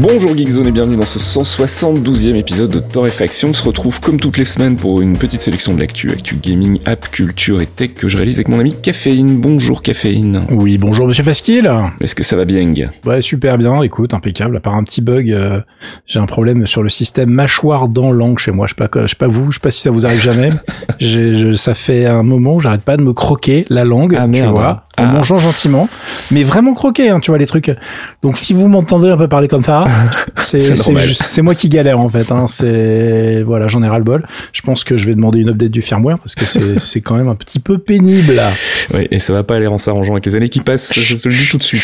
Bonjour Geekzone et bienvenue dans ce 172e épisode de Torréfaction. On se retrouve comme toutes les semaines pour une petite sélection de l'actu, actu gaming, app, culture et tech que je réalise avec mon ami Caféine. Bonjour Caféine. Oui, bonjour Monsieur Fasquille. Est-ce que ça va bien Ouais, super bien. Écoute, impeccable. À part un petit bug, euh, j'ai un problème sur le système mâchoire dans langue chez moi. Je sais pas, je sais pas vous, je sais pas si ça vous arrive jamais. je, ça fait un moment, j'arrête pas de me croquer la langue, ah, tu vois, en ah. mangeant gentiment, mais vraiment croquer, hein, tu vois les trucs. Donc si vous m'entendez un peu parler comme ça, c'est moi qui galère en fait. Hein. C'est voilà, j'en ai ras le bol. Je pense que je vais demander une update du firmware parce que c'est quand même un petit peu pénible. Oui, et ça va pas aller en s'arrangeant avec les années qui passent. Je te le dis tout de suite.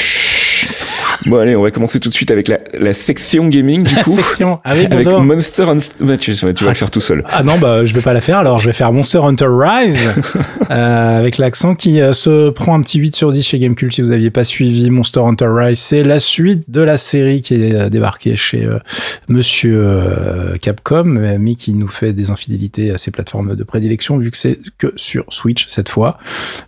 Bon allez, on va commencer tout de suite avec la, la section gaming du coup. section. avec Monster Hunter. tu, tu, vas le faire tout seul. Ah non, bah je vais pas la faire. Alors je vais faire Monster Hunter Rise euh, avec l'accent qui euh, se prend un petit 8 sur 10 chez Gamecult. Si vous aviez pas suivi Monster Hunter Rise, c'est la suite de la série qui est euh, débarquée chez euh, Monsieur Capcom, mais qui nous fait des infidélités à ses plateformes de prédilection vu que c'est que sur Switch cette fois.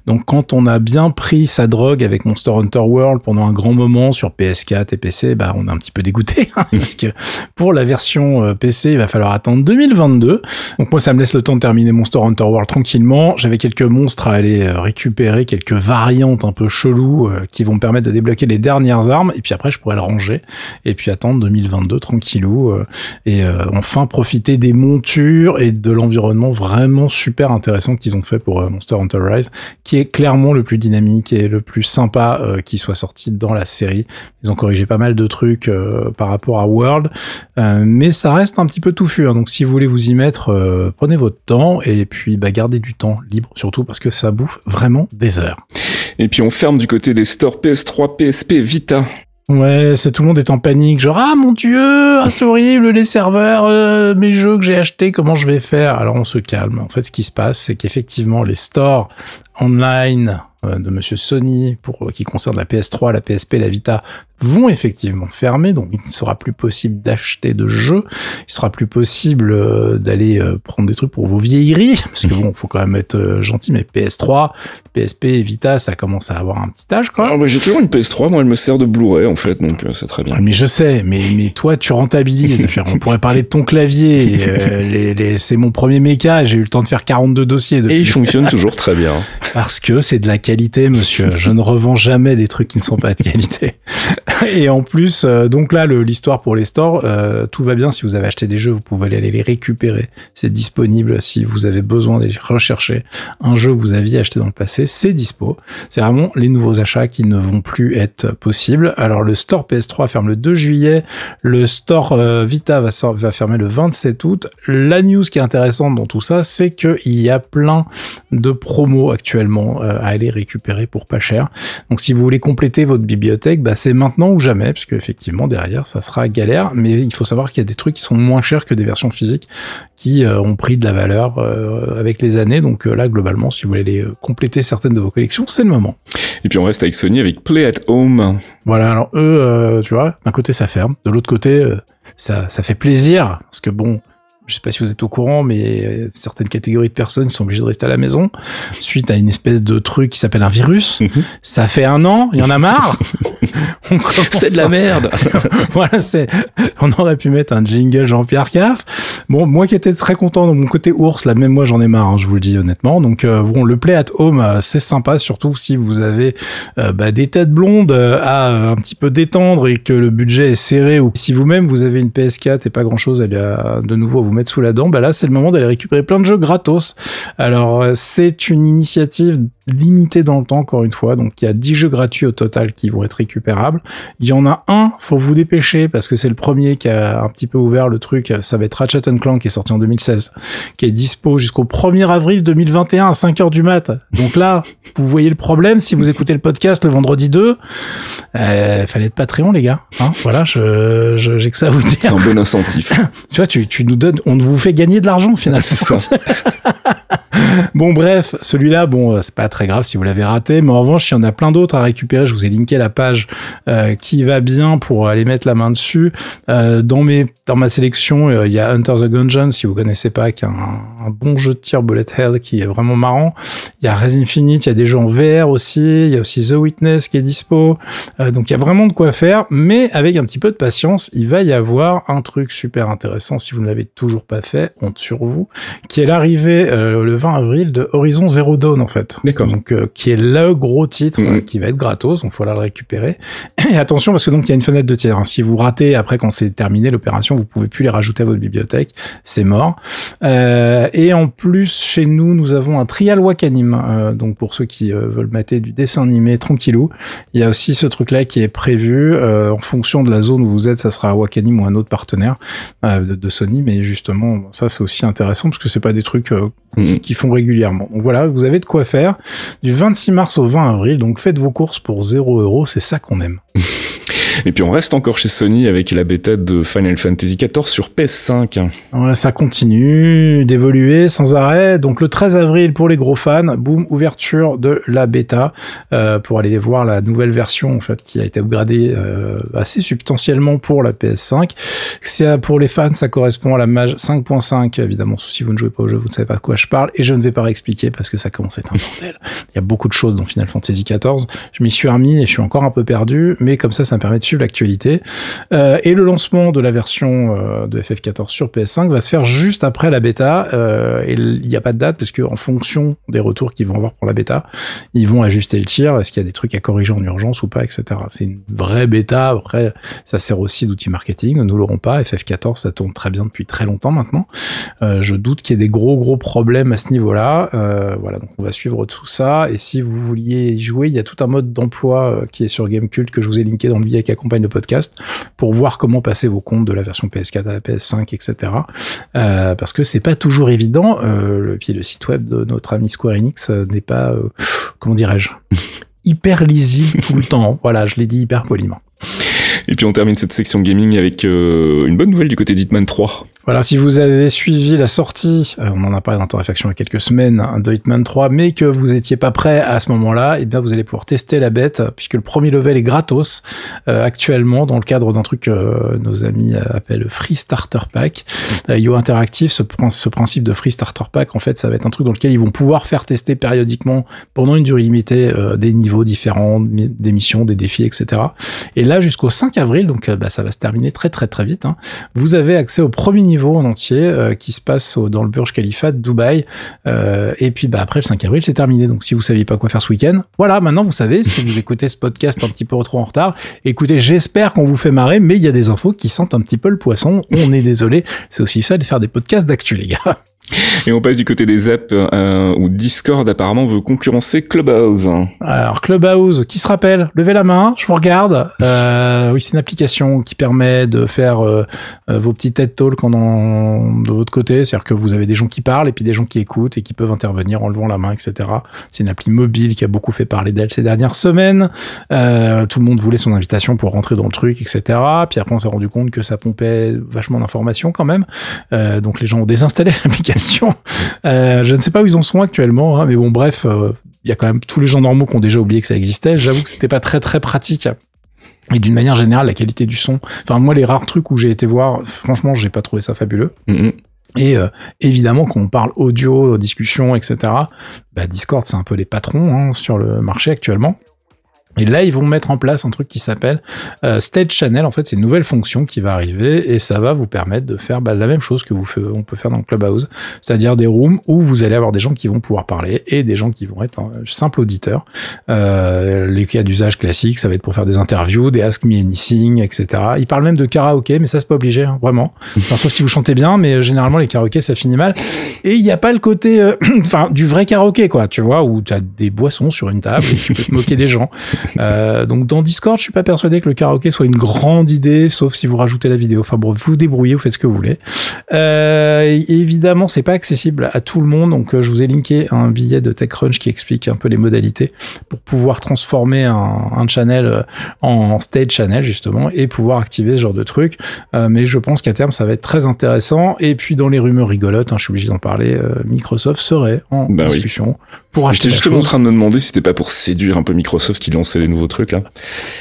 Donc quand on a bien pris sa drogue avec Monster Hunter World pendant un grand moment sur PS4 et PC, bah, on est un petit peu dégoûté, hein, parce que pour la version euh, PC, il va falloir attendre 2022. Donc moi, ça me laisse le temps de terminer Monster Hunter World tranquillement. J'avais quelques monstres à aller euh, récupérer, quelques variantes un peu cheloues euh, qui vont me permettre de débloquer les dernières armes, et puis après, je pourrais le ranger, et puis attendre 2022 tranquillou, et enfin profiter des montures et de l'environnement vraiment super intéressant qu'ils ont fait pour Monster Hunter Rise, qui est clairement le plus dynamique et le plus sympa qui soit sorti dans la série. Ils ont corrigé pas mal de trucs euh, par rapport à World, euh, mais ça reste un petit peu touffu. Hein. Donc si vous voulez vous y mettre, euh, prenez votre temps et puis bah, gardez du temps libre surtout parce que ça bouffe vraiment des heures. Et puis on ferme du côté des stores PS3, PSP, Vita. Ouais, c'est tout le monde est en panique, genre ah mon dieu, ah, c'est horrible les serveurs, mes jeux que j'ai achetés, comment je vais faire? Alors on se calme. En fait, ce qui se passe, c'est qu'effectivement les stores online de Monsieur Sony pour qui concerne la PS3, la PSP, la Vita vont effectivement fermer, donc il ne sera plus possible d'acheter de jeux, il sera plus possible euh, d'aller euh, prendre des trucs pour vos vieilleries, parce que bon, faut quand même être euh, gentil, mais PS3, PSP Vita, ça commence à avoir un petit âge, quoi. Ah, j'ai toujours une PS3, moi elle me sert de Blu-ray en fait, donc c'est très bien. Mais je sais, mais, mais toi tu rentabilises, on pourrait parler de ton clavier, les, les, c'est mon premier méca, j'ai eu le temps de faire 42 dossiers. Depuis. Et il fonctionne toujours très bien. Parce que c'est de la qualité, monsieur. Je ne revends jamais des trucs qui ne sont pas de qualité. et en plus, euh, donc là, l'histoire pour les stores, euh, tout va bien. Si vous avez acheté des jeux, vous pouvez aller les récupérer. C'est disponible. Si vous avez besoin d'aller rechercher un jeu que vous aviez acheté dans le passé, c'est dispo. C'est vraiment les nouveaux achats qui ne vont plus être possibles. Alors le store PS3 ferme le 2 juillet. Le store euh, Vita va, fermer le 27 août. La news qui est intéressante dans tout ça, c'est qu'il y a plein de promos actuellement à aller récupérer pour pas cher. Donc si vous voulez compléter votre bibliothèque, bah, c'est maintenant ou jamais, parce qu'effectivement derrière ça sera galère, mais il faut savoir qu'il y a des trucs qui sont moins chers que des versions physiques qui euh, ont pris de la valeur euh, avec les années, donc euh, là globalement si vous voulez les, compléter certaines de vos collections, c'est le moment. Et puis on reste avec Sony avec Play at Home. Voilà, alors eux, tu vois, d'un côté ça ferme, de l'autre côté ça, ça fait plaisir, parce que bon, je sais pas si vous êtes au courant, mais euh, certaines catégories de personnes sont obligées de rester à la maison suite à une espèce de truc qui s'appelle un virus. Mhm. Ça fait un an, il y en a marre. c'est de la merde. voilà, c'est. On aurait pu mettre un jingle Jean-Pierre Caff. Bon, moi qui étais très content de mon côté ours, là même moi j'en ai marre, hein, je vous le dis honnêtement. Donc euh, bon, le play at home, euh, c'est sympa, surtout si vous avez bah, des têtes blondes à un petit peu détendre et que le budget est serré, ou si vous-même vous avez une PS4 et pas grand-chose à, de nouveau à vous mettre sous la dent, bah là c'est le moment d'aller récupérer plein de jeux gratos. Alors euh, c'est une initiative limitée dans le temps encore une fois, donc il y a 10 jeux gratuits au total qui vont être récupérables. Il y en a un, faut vous dépêcher parce que c'est le premier qui a un petit peu ouvert le truc, ça va être Ratchet Clank qui est sorti en 2016, qui est dispo jusqu'au 1er avril 2021 à 5h du mat. Donc là, vous voyez le problème si vous écoutez le podcast le vendredi 2, euh, fallait être Patreon les gars. Hein voilà, je j'ai que ça à vous dire. C'est un bon incentif. tu vois, tu, tu nous donnes on vous fait gagner de l'argent finalement. C'est ça. bon bref, celui-là, bon, c'est pas très grave si vous l'avez raté. Mais en revanche, il y en a plein d'autres à récupérer. Je vous ai linké la page euh, qui va bien pour aller mettre la main dessus. Euh, dans mes dans ma sélection, euh, il y a Hunter the Gungeon, si vous connaissez pas, qui est un, bon jeu de tir bullet hell qui est vraiment marrant. Il y a Res Infinite, il y a des jeux en VR aussi. Il y a aussi The Witness qui est dispo. donc il y a vraiment de quoi faire, mais avec un petit peu de patience, il va y avoir un truc super intéressant si vous ne l'avez toujours pas fait, honte sur vous, qui est l'arrivée le 20 avril de Horizon Zero Dawn en fait. Donc qui est le gros titre mm-hmm. qui va être gratos, donc faut la le récupérer. Et attention parce que donc il y a une fenêtre de tir. Hein. Si vous ratez après quand c'est terminé l'opération, vous pouvez plus les rajouter à votre bibliothèque, c'est mort. Euh, et en plus chez nous, nous avons un trial Wakanim. Euh, donc pour ceux qui euh, veulent mater du dessin animé tranquillou, il y a aussi ce truc là qui est prévu en fonction de la zone où vous êtes, ça sera Wakanim ou un autre partenaire de, de, Sony. Mais justement, ça c'est aussi intéressant parce que c'est pas des trucs mm-hmm. qui font régulièrement. Donc voilà, vous avez de quoi faire du 26 mars au 20 avril. Donc faites vos courses pour 0 euros, c'est ça qu'on aime. Et puis on reste encore chez Sony avec la bêta de Final Fantasy XIV sur PS5. Ouais, ça continue d'évoluer sans arrêt. Donc le 13 avril pour les gros fans, boum, ouverture de la bêta euh, pour aller voir la nouvelle version en fait qui a été upgradée euh, assez substantiellement pour la PS5. C'est pour les fans, ça correspond à la Mage 5.5 évidemment. Si vous ne jouez pas au jeu, vous ne savez pas de quoi je parle et je ne vais pas réexpliquer parce que ça commence à être un bordel. Il y a beaucoup de choses dans Final Fantasy XIV. Je m'y suis remis et je suis encore un peu perdu, mais comme ça, ça me permet de suivre l'actualité. Euh, et le lancement de la version euh, de FF14 sur PS5 va se faire juste après la bêta. Euh, et il n'y a pas de date parce que en fonction des retours qu'ils vont avoir pour la bêta, ils vont ajuster le tir. Est-ce qu'il y a des trucs à corriger en urgence ou pas, etc. C'est une vraie bêta. Après, ça sert aussi d'outil marketing. Nous l'aurons pas. FF14, ça tourne très bien depuis très longtemps maintenant. je doute qu'il y ait des gros gros problèmes à ce niveau-là. voilà, donc on va suivre tout ça. Et si vous vouliez y jouer, il y a tout un mode d'emploi qui est sur Gamecult que je vous ai linké dans le billet qui accompagne le podcast pour voir comment passer vos comptes de la version PS4 à la PS5, etc. Euh, parce que c'est pas toujours évident. Euh, le, pied le site web de notre ami Square Enix euh, n'est pas, comment dirais-je, hyper lisible tout le temps. Voilà, je l'ai dit hyper poliment. Et puis on termine cette section gaming avec une bonne nouvelle du côté d'Hitman 3. Voilà, si vous avez suivi la sortie, euh, on en a parlé dans Torréfaction il y a quelques semaines, hein, de Hitman 3, mais que vous étiez pas prêt à ce moment-là, et eh bien vous allez pouvoir tester la bête, puisque le premier level est gratos euh, actuellement dans le cadre d'un truc que nos amis appellent Free Starter Pack. Euh, Yo Interactive, ce, ce, principe de Free Starter Pack, en fait, ça va être un truc dans lequel ils vont pouvoir faire tester périodiquement, pendant une durée limitée, des niveaux différents, des missions, des défis, etc. Et là, jusqu'au 5 avril, donc bah, ça va se terminer très très très vite, hein, vous avez accès au premier niveau en entier euh, qui se passe dans le Burj Khalifa de Dubaï. Euh, et puis bah, après le 5 avril, c'est terminé. Donc si vous saviez pas quoi faire ce week-end, voilà, maintenant vous savez. Si vous écoutez ce podcast un petit peu trop en retard, écoutez, j'espère qu'on vous fait marrer, mais il y a des infos qui sentent un petit peu le poisson. On est désolé. C'est aussi ça de faire des podcasts d'actu, les gars. Et on passe du côté des apps euh, où Discord apparemment veut concurrencer Clubhouse. Alors Clubhouse, qui se rappelle? Levez la main, je vous regarde. Euh, oui, c'est une application qui permet de faire euh, euh vos petits TED Talks en, de votre côté. C'est-à-dire que vous avez des gens qui parlent et puis des gens qui écoutent et qui peuvent intervenir en levant la main, etc. C'est une appli mobile qui a beaucoup fait parler d'elle ces dernières semaines. Euh, tout le monde voulait son invitation pour rentrer dans le truc, etc. Puis après, on s'est rendu compte que ça pompait vachement d'informations quand même. Donc les gens ont désinstallé l'application euh, je ne sais pas où ils en sont actuellement, hein, mais bon, bref, euh, il y a quand même tous les gens normaux qui ont déjà oublié que ça existait. J'avoue que c'était pas très très pratique. Et d'une manière générale, la qualité du son. Enfin, moi, les rares trucs où j'ai été voir, franchement, j'ai pas trouvé ça fabuleux. Mm-hmm. Et euh, évidemment, quand on parle audio, discussion, etc., bah, Discord, c'est un peu les patrons hein, sur le marché actuellement. Et là, ils vont mettre en place un truc qui s'appelle euh, Stage Channel. En fait, c'est une nouvelle fonction qui va arriver et ça va vous permettre de faire bah, la même chose que vous on peut faire dans Clubhouse, c'est-à-dire des rooms où vous allez avoir des gens qui vont pouvoir parler et des gens qui vont être euh, simples auditeurs. Euh, les cas d'usage classiques, ça va être pour faire des interviews, des Ask Me Anything, etc. Ils parlent même de karaoké, mais ça c'est pas obligé, hein, vraiment. Enfin, sauf si vous chantez bien, mais euh, généralement les karaokés ça finit mal. Et il n'y a pas le côté, euh, enfin, du vrai karaoké, quoi, tu vois, où tu as des boissons sur une table et tu peux te moquer des gens. Euh, donc dans Discord, je suis pas persuadé que le karaoké soit une grande idée, sauf si vous rajoutez la vidéo. Enfin bon, vous vous débrouillez, vous faites ce que vous voulez. Euh, évidemment, c'est pas accessible à tout le monde, donc euh, je vous ai linké un billet de TechCrunch qui explique un peu les modalités pour pouvoir transformer un, un channel euh, en stage channel justement et pouvoir activer ce genre de truc. Euh, mais je pense qu'à terme, ça va être très intéressant. Et puis dans les rumeurs rigolotes, hein, je suis obligé d'en parler, Microsoft serait en bah discussion pour acheter. J'étais justement en train de me demander si c'était pas pour séduire un peu Microsoft qui lançait les nouveaux trucs là.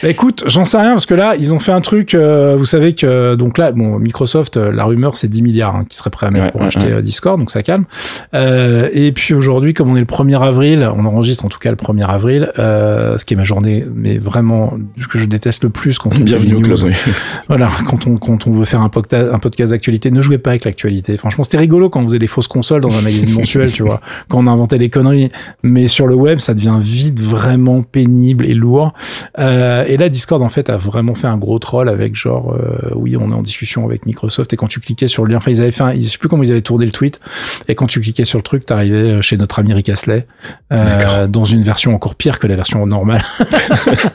Bah, écoute, j'en sais rien parce que là, ils ont fait un truc. Euh, vous savez que donc là, bon, Microsoft, euh, la rumeur c'est 10 milliards hein, qui seraient prêts à mettre pour acheter euh, Discord, donc ça calme. et puis aujourd'hui, comme on est le 1er avril, on enregistre en tout cas le 1er avril, ce qui est ma journée, mais vraiment que je déteste le plus quand on bienvenue au club. Voilà, quand on quand on veut faire un podcast, un podcast d'actualité, ne jouez pas avec l'actualité. Franchement, c'était rigolo quand on faisait des fausses consoles dans un magazine mensuel, tu vois, quand on inventait des conneries. Mais sur le web, ça devient vite vraiment pénible et lourd. Euh, et là, Discord en fait a vraiment fait un gros troll avec genre, euh, oui, on est en discussion avec Microsoft et quand tu cliquais sur le lien, enfin ils avaient fait, un, je sais plus comment ils avaient tourné le tweet. Et quand tu cliquais sur le truc, t'arrivais chez notre ami Rick Astley euh, dans une version encore pire que la version normale.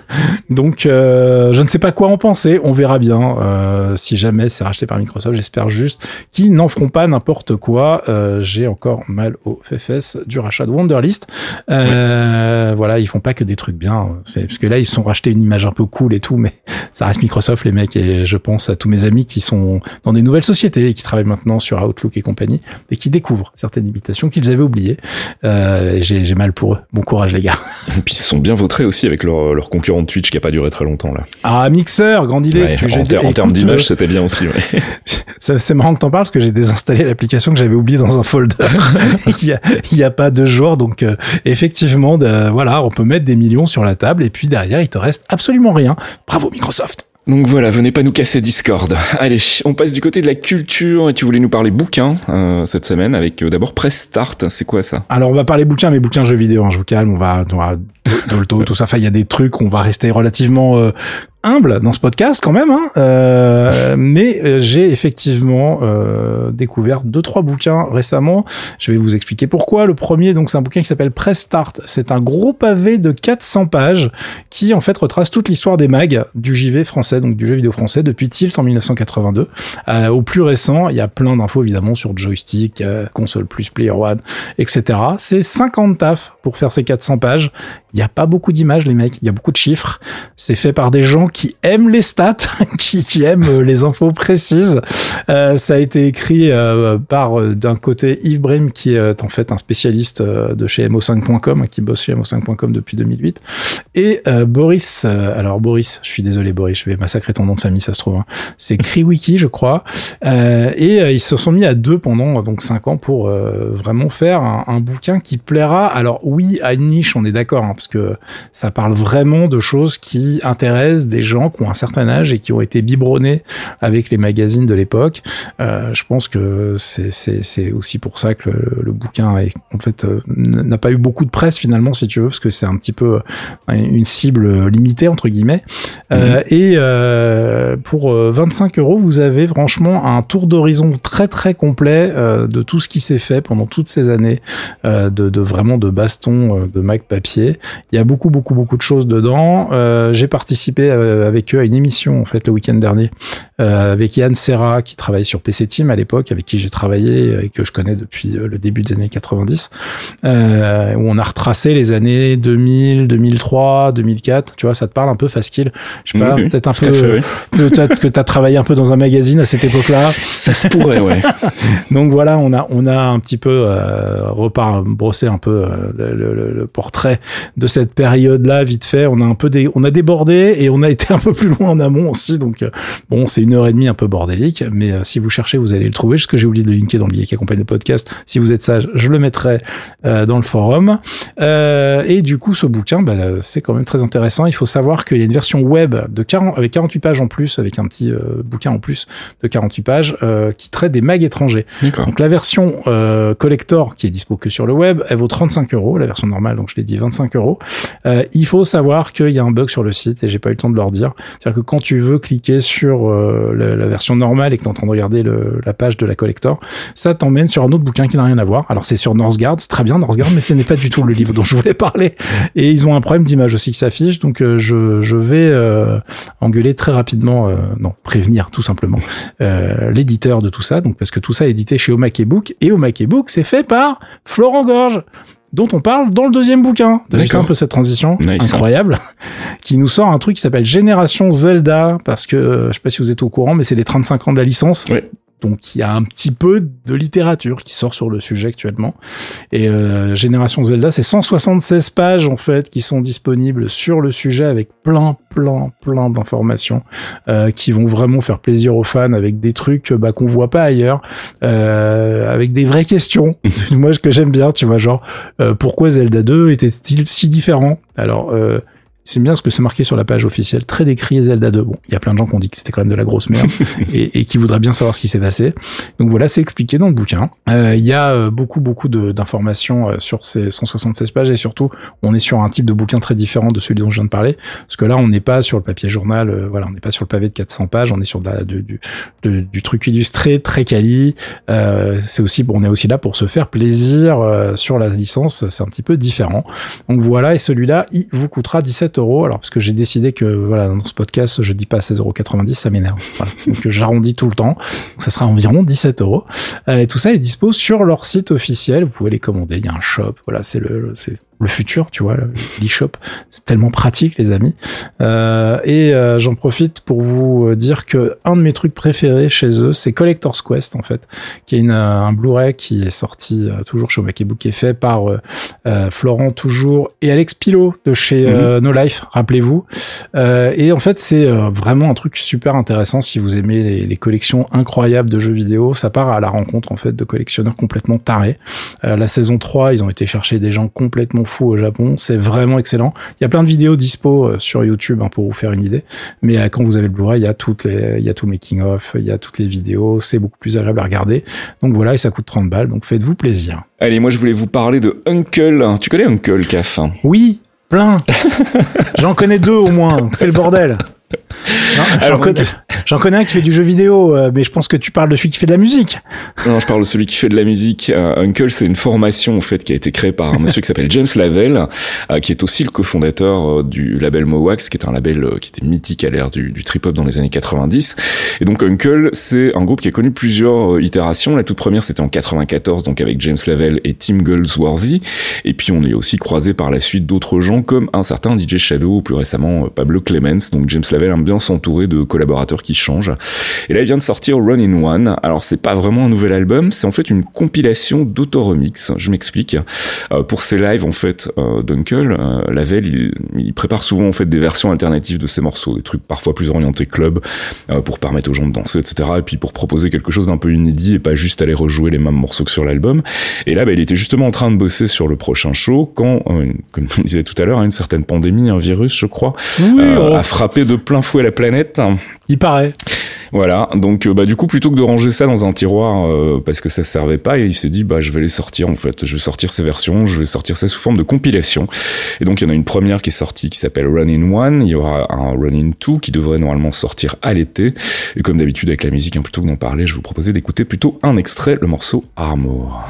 Donc, euh, je ne sais pas quoi en penser. On verra bien euh, si jamais c'est racheté par Microsoft. J'espère juste qu'ils n'en feront pas n'importe quoi. Euh, j'ai encore mal au fesses du rachat de Wonderlist. Voilà, ils font pas que des trucs bien. Parce que là, ils sont rachetés une image un peu cool et tout, mais ça reste Microsoft, les mecs. Et je pense à tous mes amis qui sont dans des nouvelles sociétés et qui travaillent maintenant sur Outlook et compagnie et qui découvrent certaines limitations qu'ils avaient oubliées. j'ai mal pour eux. Bon courage, les gars. Et puis ils sont bien vautrés aussi avec leur, leur concurrent de Twitch qui a pas duré très longtemps là. Ah, Mixer, grande idée. en, termes d'image, euh, c'était bien aussi. Ouais. c'est marrant que t'en parles parce que j'ai désinstallé l'application que j'avais oubliée dans un folder. il, y a, il y a pas deux jours, donc euh, effectivement, de, voilà, on peut mettre des millions sur la table et puis derrière, il te reste absolument rien. Bravo Microsoft. Donc voilà, venez pas nous casser Discord. Allez, on passe du côté de la culture et tu voulais nous parler bouquins euh, cette semaine avec d'abord Press Start. C'est quoi ça? Alors on va parler bouquins, mais bouquins jeux vidéo. Hein, je vous calme, on va, on va Dolto, tout ça. Enfin, il y a des trucs, on va rester relativement euh, humble dans ce podcast quand même, hein. euh, mais euh, j'ai effectivement euh, découvert deux trois bouquins récemment. Je vais vous expliquer pourquoi. Le premier, donc, c'est un bouquin qui s'appelle Press Start. C'est un gros pavé de 400 pages qui en fait retrace toute l'histoire des mags du JV français, donc du jeu vidéo français depuis Tilt en 1982. Euh, au plus récent, il y a plein d'infos évidemment sur joystick, console plus, player one, etc. C'est 50 taf pour faire ces 400 pages. Il n'y a pas beaucoup d'images, les mecs. Il y a beaucoup de chiffres. C'est fait par des gens qui aiment les stats, qui, aiment euh, les infos précises. Euh, ça a été écrit euh, par d'un côté Yves Brim, qui est en fait un spécialiste de chez mo5.com, qui bosse chez mo5.com depuis 2008, et Boris. alors Boris, je suis désolé Boris, je vais massacrer ton nom de famille, ça se trouve. Hein. C'est CreeWiki, je crois. et ils se sont mis à deux pendant donc cinq ans pour vraiment faire un, un, bouquin qui plaira. Alors oui, à une niche, on est d'accord. Hein, parce que ça parle vraiment de choses qui intéressent des gens qui ont un certain âge et qui ont été biberonnés avec les magazines de l'époque. Euh, je pense que c'est aussi pour ça que le, bouquin est, en fait euh, n'a pas eu beaucoup de presse finalement, si tu veux, parce que c'est un petit peu euh, une cible limitée entre guillemets. Euh, mhm. et euh, pour 25 euros, vous avez franchement un tour d'horizon très très complet de tout ce qui s'est fait pendant toutes ces années de, de, vraiment de baston de Mac papier. Il y a beaucoup, beaucoup, beaucoup de choses dedans. Euh, j'ai participé euh, avec eux à une émission en fait le week-end dernier euh, avec Yann Serra qui travaille sur PC Team à l'époque, avec qui j'ai travaillé et que je connais depuis le début des années 90, où on a retracé les années 2000, 2003, 2004. Tu vois, ça te parle un peu Fastkill. Je sais pas, peut-être un peu, peut-être que tu as travaillé un peu dans un magazine à cette époque-là. Ça se pourrait, ouais. Donc voilà, on a on a un petit peu euh, repart brossé un peu le, le, le, portrait de cette période-là, vite fait. On a un peu on a débordé et on a été un peu plus loin en amont aussi. Donc, euh, bon, c'est une heure et demie un peu bordélique, mais euh, si vous cherchez, vous allez le trouver. Ce que j'ai oublié de linker dans le billet qui accompagne le podcast. Si vous êtes sage, je le mettrai euh, dans le forum. et du coup, ce bouquin, bah, c'est quand même très intéressant. Il faut savoir qu'il y a une version web de 40, avec 48 pages en plus, avec un petit bouquin en plus de 48 pages, qui traite des mags étrangers. Donc, la version collector qui est dispo que sur le web, elle vaut 35 euros. La version normale, donc je l'ai dit, 25 euros. Euh, il faut savoir qu'il y a un bug sur le site et j'ai pas eu le temps de leur dire. C'est-à-dire que quand tu veux cliquer sur euh, la, version normale et que tu es en train de regarder la page de la collector, ça t'emmène sur un autre bouquin qui n'a rien à voir. Alors c'est sur Northgard, c'est très bien Northgard, mais ce n'est pas du tout le livre dont je voulais parler. Et ils ont un problème d'image aussi qui s'affiche, donc euh, je, vais engueuler très rapidement, non, prévenir tout simplement l'éditeur de tout ça, donc parce que tout ça est édité chez Omac Book et Omac Book c'est fait par Florent Gorge dont on parle dans le deuxième bouquin. T'as vu un peu cette transition incroyable qui nous sort un truc qui s'appelle Génération Zelda parce que euh, je sais pas si vous êtes au courant mais c'est les 35 ans de la licence. Donc il y a un petit peu de littérature qui sort sur le sujet actuellement. Et euh, Génération Zelda, c'est 176 pages en fait qui sont disponibles sur le sujet avec plein, plein, plein d'informations euh, qui vont vraiment faire plaisir aux fans avec des trucs bah, qu'on voit pas ailleurs, euh, avec des vraies questions. Moi, ce que j'aime bien, tu vois, genre euh, pourquoi Zelda 2 était-il si différent? Alors euh, c'est bien ce que c'est marqué sur la page officielle, très décrit Zelda 2. Bon, il y a plein de gens qui ont dit que c'était quand même de la grosse merde et, et, qui voudraient bien savoir ce qui s'est passé. Donc voilà, c'est expliqué dans le bouquin. Euh, il y a euh, beaucoup, beaucoup d'informations euh, sur ces 176 pages et surtout, on est sur un type de bouquin très différent de celui dont je viens de parler. Parce que là, on n'est pas sur le papier journal, euh, voilà, on n'est pas sur le pavé de 400 pages, on est sur de la, du, du, du, du, truc illustré, très quali. Euh, c'est aussi, bon, on est aussi là pour se faire plaisir sur la licence, c'est un petit peu différent. Donc voilà, et celui-là, il vous coûtera 17 Alors, parce que j'ai décidé que, voilà, dans ce podcast, je dis pas 16,90 euros, ça m'énerve. Voilà. Donc, j'arrondis tout le temps. Ça sera environ 17 euros. Euh, et tout ça est dispo sur leur site officiel. Vous pouvez les commander. Il y a un shop. Voilà, c'est le, le futur, tu vois, l'e-shop. C'est tellement pratique, les amis. Euh, et euh, j'en profite pour vous dire que un de mes trucs préférés chez eux, c'est Collector's Quest, en fait, qui est une, un Blu-ray qui est sorti euh, toujours chez Makebook, qui est fait par euh, euh, Florent toujours et Alex Pilot de chez mm -hmm. No Life, rappelez-vous. et en fait, c'est vraiment un truc super intéressant si vous aimez les, les, collections incroyables de jeux vidéo. Ça part à la rencontre, en fait, de collectionneurs complètement tarés. la saison 3, ils ont été chercher des gens complètement fou au Japon. C'est vraiment excellent. Il y a plein de vidéos dispo euh, sur YouTube hein, pour vous faire une idée. Mais euh, quand vous avez le Blu-ray, il y a toutes les, il y a tout making of, il y a toutes les vidéos. C'est beaucoup plus agréable à regarder. Donc voilà, et ça coûte 30 balles. Donc faites-vous plaisir. Allez, moi je voulais vous parler de Uncle. Tu connais Uncle Caf? Oui, plein. J'en connais deux au moins. C'est le bordel. J'en connais, connais, un qui fait du jeu vidéo, euh, mais je pense que tu parles de celui qui fait de la musique. Non, je parle de celui qui fait de la musique. Euh, Uncle, c'est une formation en fait qui a été créée par un monsieur qui s'appelle James Lavelle, euh, qui est aussi le cofondateur du label Mowax, qui est un label qui était mythique à l'ère du, du trip-hop dans les années 90. Et donc Uncle, c'est un groupe qui a connu plusieurs itérations. La toute première, c'était en 94, donc avec James Lavelle et Tim Goldsworthy. Et puis on est aussi croisé par la suite d'autres gens comme un certain DJ Shadow, ou plus récemment Pablo Clemens. Donc James Lavelle aime bien s'entourer de collaborateurs qui changent. Et là, il vient de sortir Run in One. Alors, c'est pas vraiment un nouvel album, c'est en fait une compilation d'auto-remix. Je m'explique. Euh, pour ses lives, en fait, euh, Dunkel, euh, Lavelle, il, il, prépare souvent en fait des versions alternatives de ses morceaux, des trucs parfois plus orientés club, euh, pour permettre aux gens de danser, etc. Et puis pour proposer quelque chose d'un peu inédit et pas juste aller rejouer les mêmes morceaux que sur l'album. Et là, bah, il était justement en train de bosser sur le prochain show quand, euh, comme on disait tout à l'heure, une certaine pandémie, un virus, je crois, oui, a frappé de plein fouet la planète. Il paraît. Voilà, donc bah du coup plutôt que de ranger ça dans un tiroir euh, parce que ça servait pas, il s'est dit bah je vais les sortir en fait, je vais sortir ces versions, je vais sortir ça sous forme de compilation. Et donc il y en a une première qui est sortie qui s'appelle Run in One, il y aura un Run in Two qui devrait normalement sortir à l'été. Et comme d'habitude avec la musique, hein, plutôt que d'en parler, je vous proposais d'écouter plutôt un extrait, le morceau Armor.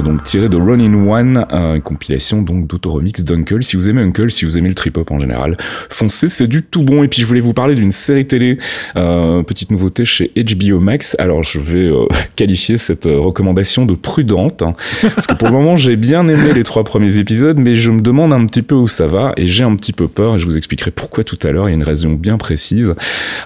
Donc tiré de Run in One, une compilation donc d'autoremix d'Uncle. Si vous aimez Uncle, si vous aimez le trip hop en général, foncez, c'est du tout bon. Et puis je voulais vous parler d'une série télé, euh, petite nouveauté chez HBO Max. Alors je vais euh, qualifier cette euh, recommandation de prudente, hein, parce que pour le moment j'ai bien aimé les trois premiers épisodes, mais je me demande un petit peu où ça va et j'ai un petit peu peur. Et je vous expliquerai pourquoi tout à l'heure. Il y a une raison bien précise.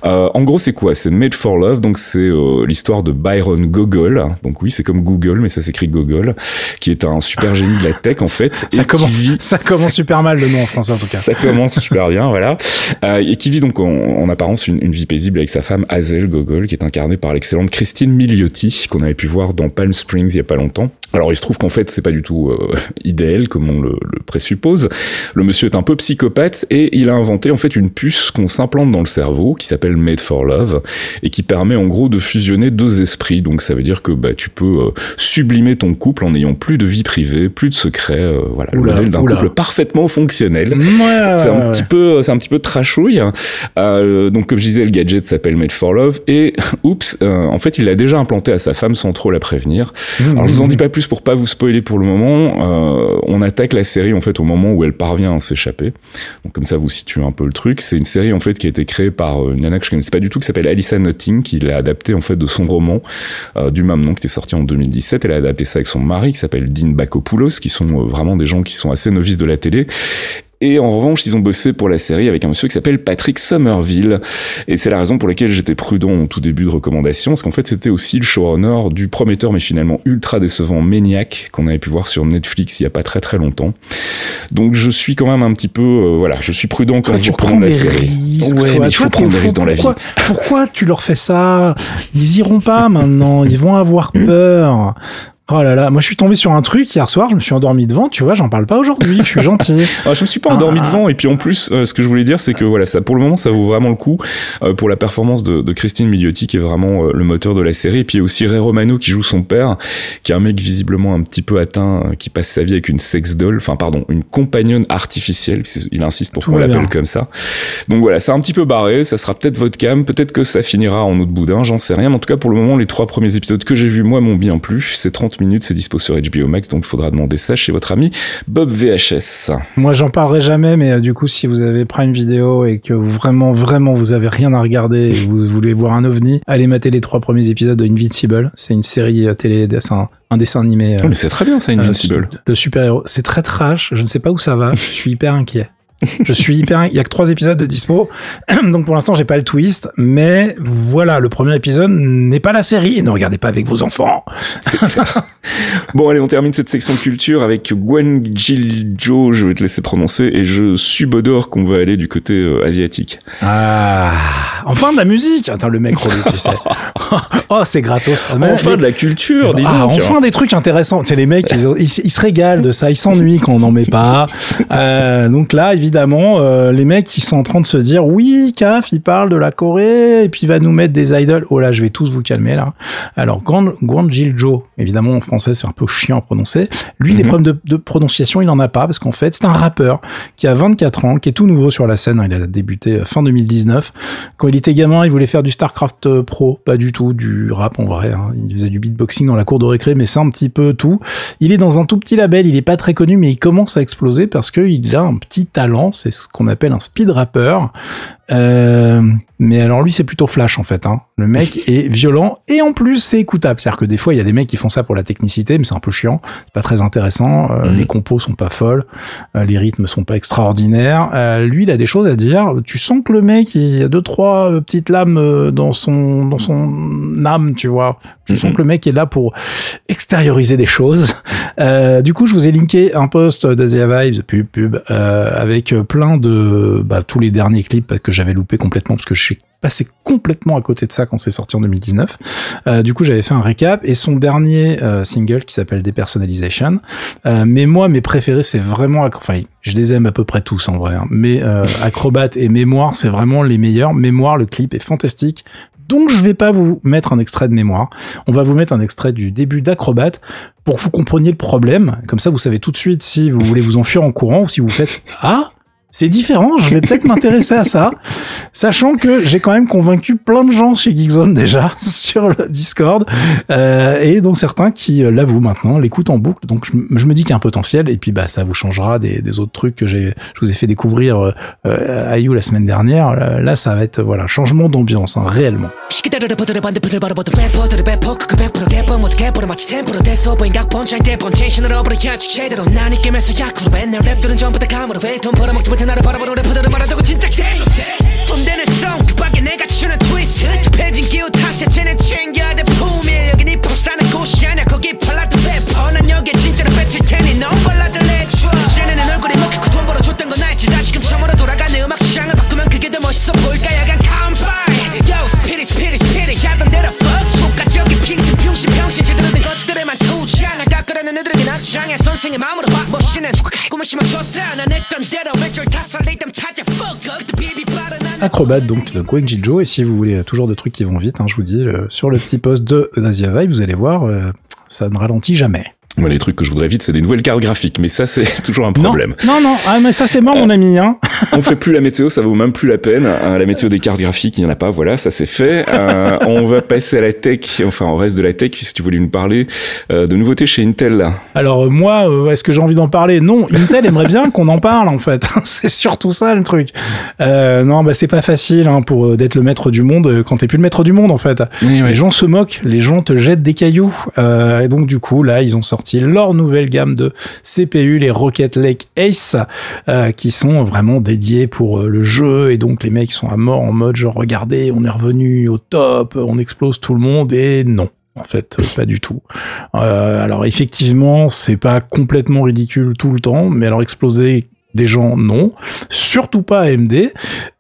Euh, en gros, c'est quoi? C'est Made for Love, donc c'est euh, l'histoire de Byron Gogol. Donc oui, c'est comme Google, mais ça s'écrit Gogol, qui est un super génie de la tech en fait. Ça commence, ça commence super mal le nom en français en tout cas. Ça commence super bien, voilà. Euh, et qui vit donc en, apparence une, une, vie paisible avec sa femme Hazel Gogol, qui est incarnée par l'excellente Christine Milioti, qu'on avait pu voir dans Palm Springs il y a pas longtemps. Alors il se trouve qu'en fait c'est pas du tout euh, idéal comme on le, le, présuppose. Le monsieur est un peu psychopathe et il a inventé en fait une puce qu'on s'implante dans le cerveau qui s'appelle Made for Love et qui permet en gros de fusionner deux esprits. Donc ça veut dire que bah, tu peux euh, sublimer ton couple en n'ayant plus de vie privée, plus de secrets. Euh, voilà, le modèle d'un couple parfaitement fonctionnel. Ouais, c'est un petit peu, c'est un petit peu trashouille. donc comme je disais, le gadget s'appelle Made for Love et oups, en fait il l'a déjà implanté à sa femme sans trop la prévenir. Mmh, Alors je vous en dis pas plus pour pas vous spoiler pour le moment, euh, on attaque la série en fait au moment où elle parvient à s'échapper. Donc comme ça vous situez un peu le truc. C'est une série en fait qui a été créée par euh, une nana que je connaissais pas du tout qui s'appelle Alyssa Notting, qui l'a adapté en fait de son roman euh, du même nom qui était sorti en 2017. Elle a adapté ça avec son mari qui s'appelle Dean Bakopoulos, qui sont vraiment des gens qui sont assez novices de la télé et en revanche, ils ont bossé pour la série avec un monsieur qui s'appelle Patrick Somerville. Et c'est la raison pour laquelle j'étais prudent au tout début de recommandation, parce qu'en fait, c'était aussi le showrunner du prometteur, mais finalement ultra décevant Maniac, qu'on avait pu voir sur Netflix il y a pas très très longtemps. Donc je suis quand même un petit peu, euh, voilà, je suis prudent quand je recommande la série. Risques, ouais, mais il faut prendre des risques dans la vie. Pourquoi tu leur fais ça? Ils iront pas maintenant, ils vont avoir peur. Oh là là, moi je suis tombé sur un truc hier soir, je me suis endormi devant, tu vois, j'en parle pas aujourd'hui, je suis gentil. ah, je me suis pas endormi ah. devant, et puis en plus, euh, ce que je voulais dire, c'est que voilà, ça pour le moment, ça vaut vraiment le coup euh, pour la performance de, de Christine Milioti, qui est vraiment euh, le moteur de la série, et puis aussi Ray Romano qui joue son père, qui est un mec visiblement un petit peu atteint, qui passe sa vie avec une sex doll, enfin pardon, une compagnonne artificielle, il insiste pour qu'on l'appelle comme ça. Donc voilà, c'est un petit peu barré, ça sera peut-être votre cam, peut-être que ça finira en autre boudin, j'en sais rien, mais en tout cas pour le moment, les trois premiers épisodes que j'ai vus, moi, m'ont bien plu, c'est 30 minutes, c'est dispo sur HBO Max, donc il faudra demander ça chez votre ami Bob VHS. Moi, j'en parlerai jamais, mais euh, du coup, si vous avez Prime Video et que vraiment, vraiment, vous avez rien à regarder et vous voulez voir un ovni, allez mater les trois premiers épisodes de Invincible. C'est une série euh, télé dessin un dessin animé. Oh, mais c'est très bien ça, Invincible. de super-héros. C'est très trash. Je ne sais pas où ça va. Je suis hyper inquiet je suis hyper. Il y a que trois épisodes de dispo, donc pour l'instant j'ai pas le twist. Mais voilà, le premier épisode n'est pas la série. Ne regardez pas avec vos enfants. bon allez, on termine cette section culture avec Gwen Joe. Je vais te laisser prononcer et je subodore qu'on va aller du côté euh, asiatique. Ah, enfin de la musique. Attends le mec relou, tu sais. oh c'est gratos. Enfin de la culture. Dis ah, enfin des trucs intéressants. C'est les mecs, ils, ils, se régalent de ça. Ils s'ennuient quand on n'en met pas. Euh, donc là, évidemment, euh, les mecs qui sont en train de se dire oui, Caf, il parle de la Corée et puis il va nous mettre des idols. Oh là, je vais tous vous calmer là. Alors, Joe, évidemment en français c'est un peu chiant à prononcer. Lui, des mhm. problèmes de, prononciation, il en a pas parce qu'en fait, c'est un rappeur qui a 24 ans, qui est tout nouveau sur la scène. Il a débuté euh, fin 2019. Quand il était gamin, il voulait faire du StarCraft euh, Pro, pas du tout du rap en vrai. Hein. Il faisait du beatboxing dans la cour de récré, mais c'est un petit peu tout. Il est dans un tout petit label, il est pas très connu, mais il commence à exploser parce qu'il a un petit talent c'est ce qu'on appelle un speed rapper. Euh, mais alors lui c'est plutôt flash en fait. Hein. Le mec est violent et en plus c'est écoutable. C'est-à-dire que des fois il y a des mecs qui font ça pour la technicité, mais c'est un peu chiant, c'est pas très intéressant. Euh, mhm. Les compos sont pas folles, euh, les rythmes sont pas extraordinaires. lui il a des choses à dire. Tu sens que le mec il y a deux trois petites lames dans son dans son âme, tu vois. Tu sens mhm. que le mec est là pour extérioriser des choses. du coup je vous ai linké un post d'Asia Vibes pub pub avec plein de bah, tous les derniers clips que j'avais loupé complètement parce que je suis passé complètement à côté de ça quand c'est sorti en 2019. Euh, du coup, j'avais fait un récap et son dernier euh, single qui s'appelle Depersonalization. Euh, mais moi, mes préférés, c'est vraiment, enfin, je les aime à peu près tous en vrai. Hein. mais euh, Acrobat et Mémoire, c'est vraiment les meilleurs. Mémoire, le clip est fantastique. Donc je vais pas vous mettre un extrait de mémoire. On va vous mettre un extrait du début d'Acrobat pour que vous compreniez le problème. Comme ça, vous savez tout de suite si vous voulez vous enfuir en courant ou si vous faites ah c'est différent, je vais peut-être m'intéresser à ça, sachant que j'ai quand même convaincu plein de gens chez Geekzone déjà sur le Discord, euh, et dont certains qui euh, l'avouent maintenant, l'écoutent en boucle, donc je, me dis qu'il y a un potentiel, et puis bah ça vous changera des, des autres trucs que j'ai, je vous ai fait découvrir euh, euh à You la semaine dernière, là ça va être voilà changement d'ambiance, hein, réellement. 나를 바라보는 래퍼들은 말한다고 진 Acrobat donc de Joe et si vous voulez toujours de trucs qui vont vite, hein, je vous dis sur le petit post de Nasia Vibe, vous allez voir, euh, ça ne ralentit jamais. Moi, les trucs que je voudrais vite, c'est des nouvelles cartes graphiques, mais ça, c'est toujours un problème. Non, non, ah, mais ça, c'est mort, mon ami. Hein. on fait plus la météo, ça vaut même plus la peine. Euh, la météo des cartes graphiques, il n'y en a pas. Voilà, ça c'est fait. Euh, on va passer à la tech, enfin, au reste de la tech, si tu voulais nous parler euh, de nouveautés chez Intel. Alors, moi, est-ce que j'ai envie d'en parler? Non, Intel aimerait bien qu'on en parle, en fait. c'est surtout ça, le truc. non, bah, c'est pas facile hein, pour d'être le maître du monde quand t'es plus le maître du monde, en fait. Les gens se moquent, les gens te jettent des cailloux. et donc, du coup, là, ils ont sorti leur nouvelle gamme de CPU, les Rocket Lake Ace, euh, qui sont vraiment dédiés pour euh, le jeu et donc les mecs sont à mort en mode genre regardez, on est revenu au top, on explose tout le monde et non en fait, pas du tout. Euh, alors effectivement, c'est pas complètement ridicule tout le temps, mais alors exploser des gens non, surtout pas AMD.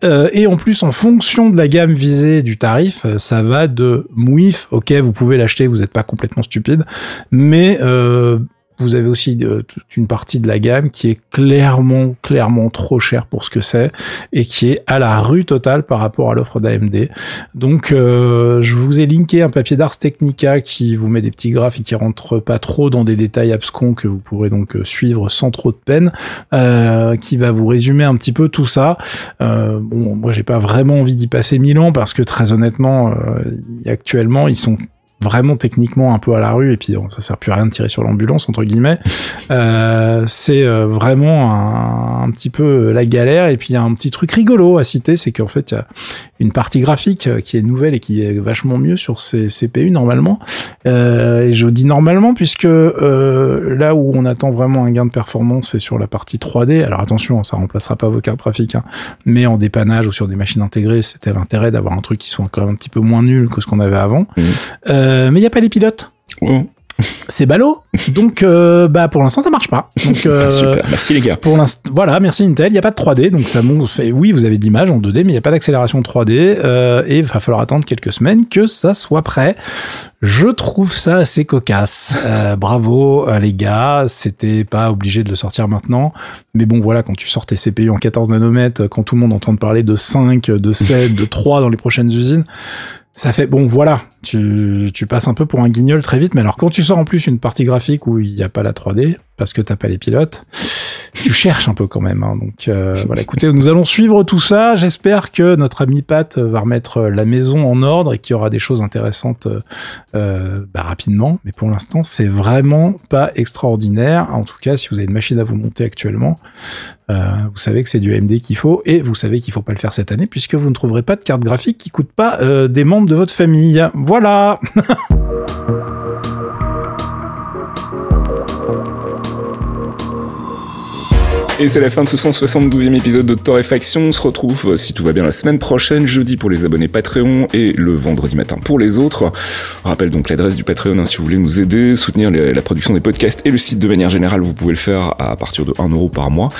Euh, et en plus, en fonction de la gamme visée du tarif, ça va de mouif, ok, vous pouvez l'acheter, vous n'êtes pas complètement stupide, mais euh, vous avez aussi euh, toute une partie de la gamme qui est clairement, clairement trop chère pour ce que c'est et qui est à la rue totale par rapport à l'offre d'AMD. Donc, euh, je vous ai linké un papier d'Ars Technica qui vous met des petits graphes et qui rentre pas trop dans des détails abscons que vous pourrez donc euh, suivre sans trop de peine, euh, qui va vous résumer un petit peu tout ça. Euh, bon, moi, j'ai pas vraiment envie d'y passer mille ans parce que très honnêtement, actuellement, ils sont vraiment techniquement un peu à la rue et puis ça sert plus à rien de tirer sur l'ambulance entre guillemets. Euh, c'est euh, vraiment un, un, petit peu la galère et puis il y a un petit truc rigolo à citer c'est qu'en fait il y a une partie graphique euh, qui est nouvelle et qui est vachement mieux sur ces CPU normalement. Euh, et je dis normalement puisque euh, là où on attend vraiment un gain de performance c'est sur la partie 3D alors attention ça remplacera pas vos cartes graphiques hein, mais en dépannage ou sur des machines intégrées c'était l'intérêt d'avoir un truc qui soit quand même un petit peu moins nul que ce qu'on avait avant. Mmh. Euh, mais il n'y a pas les pilotes. C'est ballot. Donc, euh, bah, pour l'instant, ça marche pas. Donc, euh, Super. Merci les gars. Pour l'instant, voilà, merci Intel. Il n'y a pas de 3D, donc ça montre. Fait, oui, vous avez de l'image en 2D, mais il n'y a pas d'accélération 3D. et il va falloir attendre quelques semaines que ça soit prêt. Je trouve ça assez cocasse. bravo les gars. C'était pas obligé de le sortir maintenant, mais bon, voilà, quand tu sors tes CPU en 14 nanomètres, quand tout le monde entend parler de 5, de 7, de 3 dans les prochaines usines ça fait bon voilà tu, tu passes un peu pour un guignol très vite mais alors quand tu sors en plus une partie graphique où il n'y a pas la 3D parce que t'as pas les pilotes tu cherches un peu quand même hein. donc euh, voilà écoutez nous allons suivre tout ça j'espère que notre ami Pat va remettre la maison en ordre et qu'il y aura des choses intéressantes euh, bah, rapidement mais pour l'instant c'est vraiment pas extraordinaire en tout cas si vous avez une machine à vous monter actuellement euh, vous savez que c'est du AMD qu'il faut et vous savez qu'il faut pas le faire cette année puisque vous ne trouverez pas de carte graphique qui coûte pas euh, des membres de votre famille. Voilà. Et c'est la fin de ce 172e épisode de Torréfaction. On se retrouve, euh, si tout va bien, la semaine prochaine, jeudi pour les abonnés Patreon et le vendredi matin pour les autres. On rappelle donc l'adresse du Patreon hein, si vous voulez nous aider, soutenir la production des podcasts et le site de manière générale. Vous pouvez le faire à partir de 1 euro par mois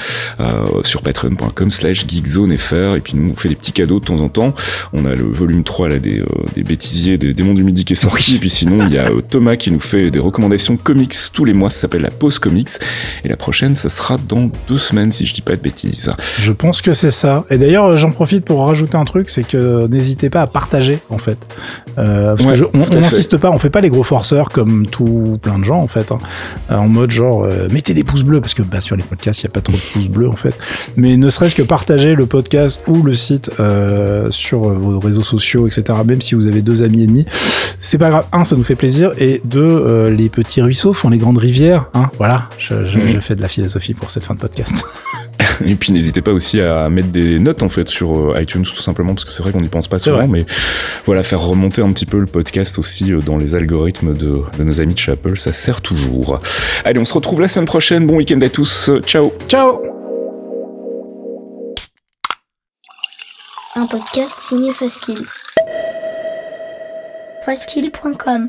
euh, sur patreon.com slash geekzonefr. Et puis nous, on fait des petits cadeaux de temps en temps. On a le volume 3 là, des, euh, des bêtisiers, des démons du midi qui est sorti. Et puis sinon, il y a Thomas qui nous fait des recommandations comics tous les mois. Ça s'appelle la pause comics. Et la prochaine, ça sera dans deux semaines, si je dis pas de bêtises. Je pense que c'est ça. Et d'ailleurs, j'en profite pour rajouter un truc, c'est que n'hésitez pas à partager, en fait. Euh, parce que on n'insiste pas, on fait pas les gros forceurs comme tout plein de gens, en fait. Hein. en mode genre, euh, mettez des pouces bleus, parce que bah, sur les podcasts, il n'y a pas trop de pouces bleus, en fait. Mais ne serait-ce que partager le podcast ou le site euh, sur vos réseaux sociaux, etc., même si vous avez deux amis et demi, c'est pas grave. Un, ça nous fait plaisir. Et deux, les petits ruisseaux font les grandes rivières. Hein. Voilà, je, je, mm. je fais de la philosophie pour cette fin de podcast. Et puis n'hésitez pas aussi à mettre des notes en fait sur euh, iTunes tout simplement parce que c'est vrai qu'on n'y pense pas souvent, mais voilà faire remonter un petit peu le podcast aussi euh, dans les algorithmes de, de nos amis de chez Apple, ça sert toujours. Allez, on se retrouve la semaine prochaine. Bon week-end à tous. Ciao. Ciao. Un podcast signé Faskill. Faskill.com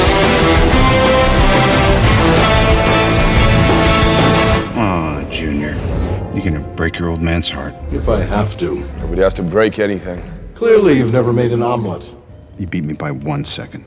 You're gonna break your old man's heart. If I have to. Nobody has to break anything. Clearly, you've never made an omelet. You beat me by one second.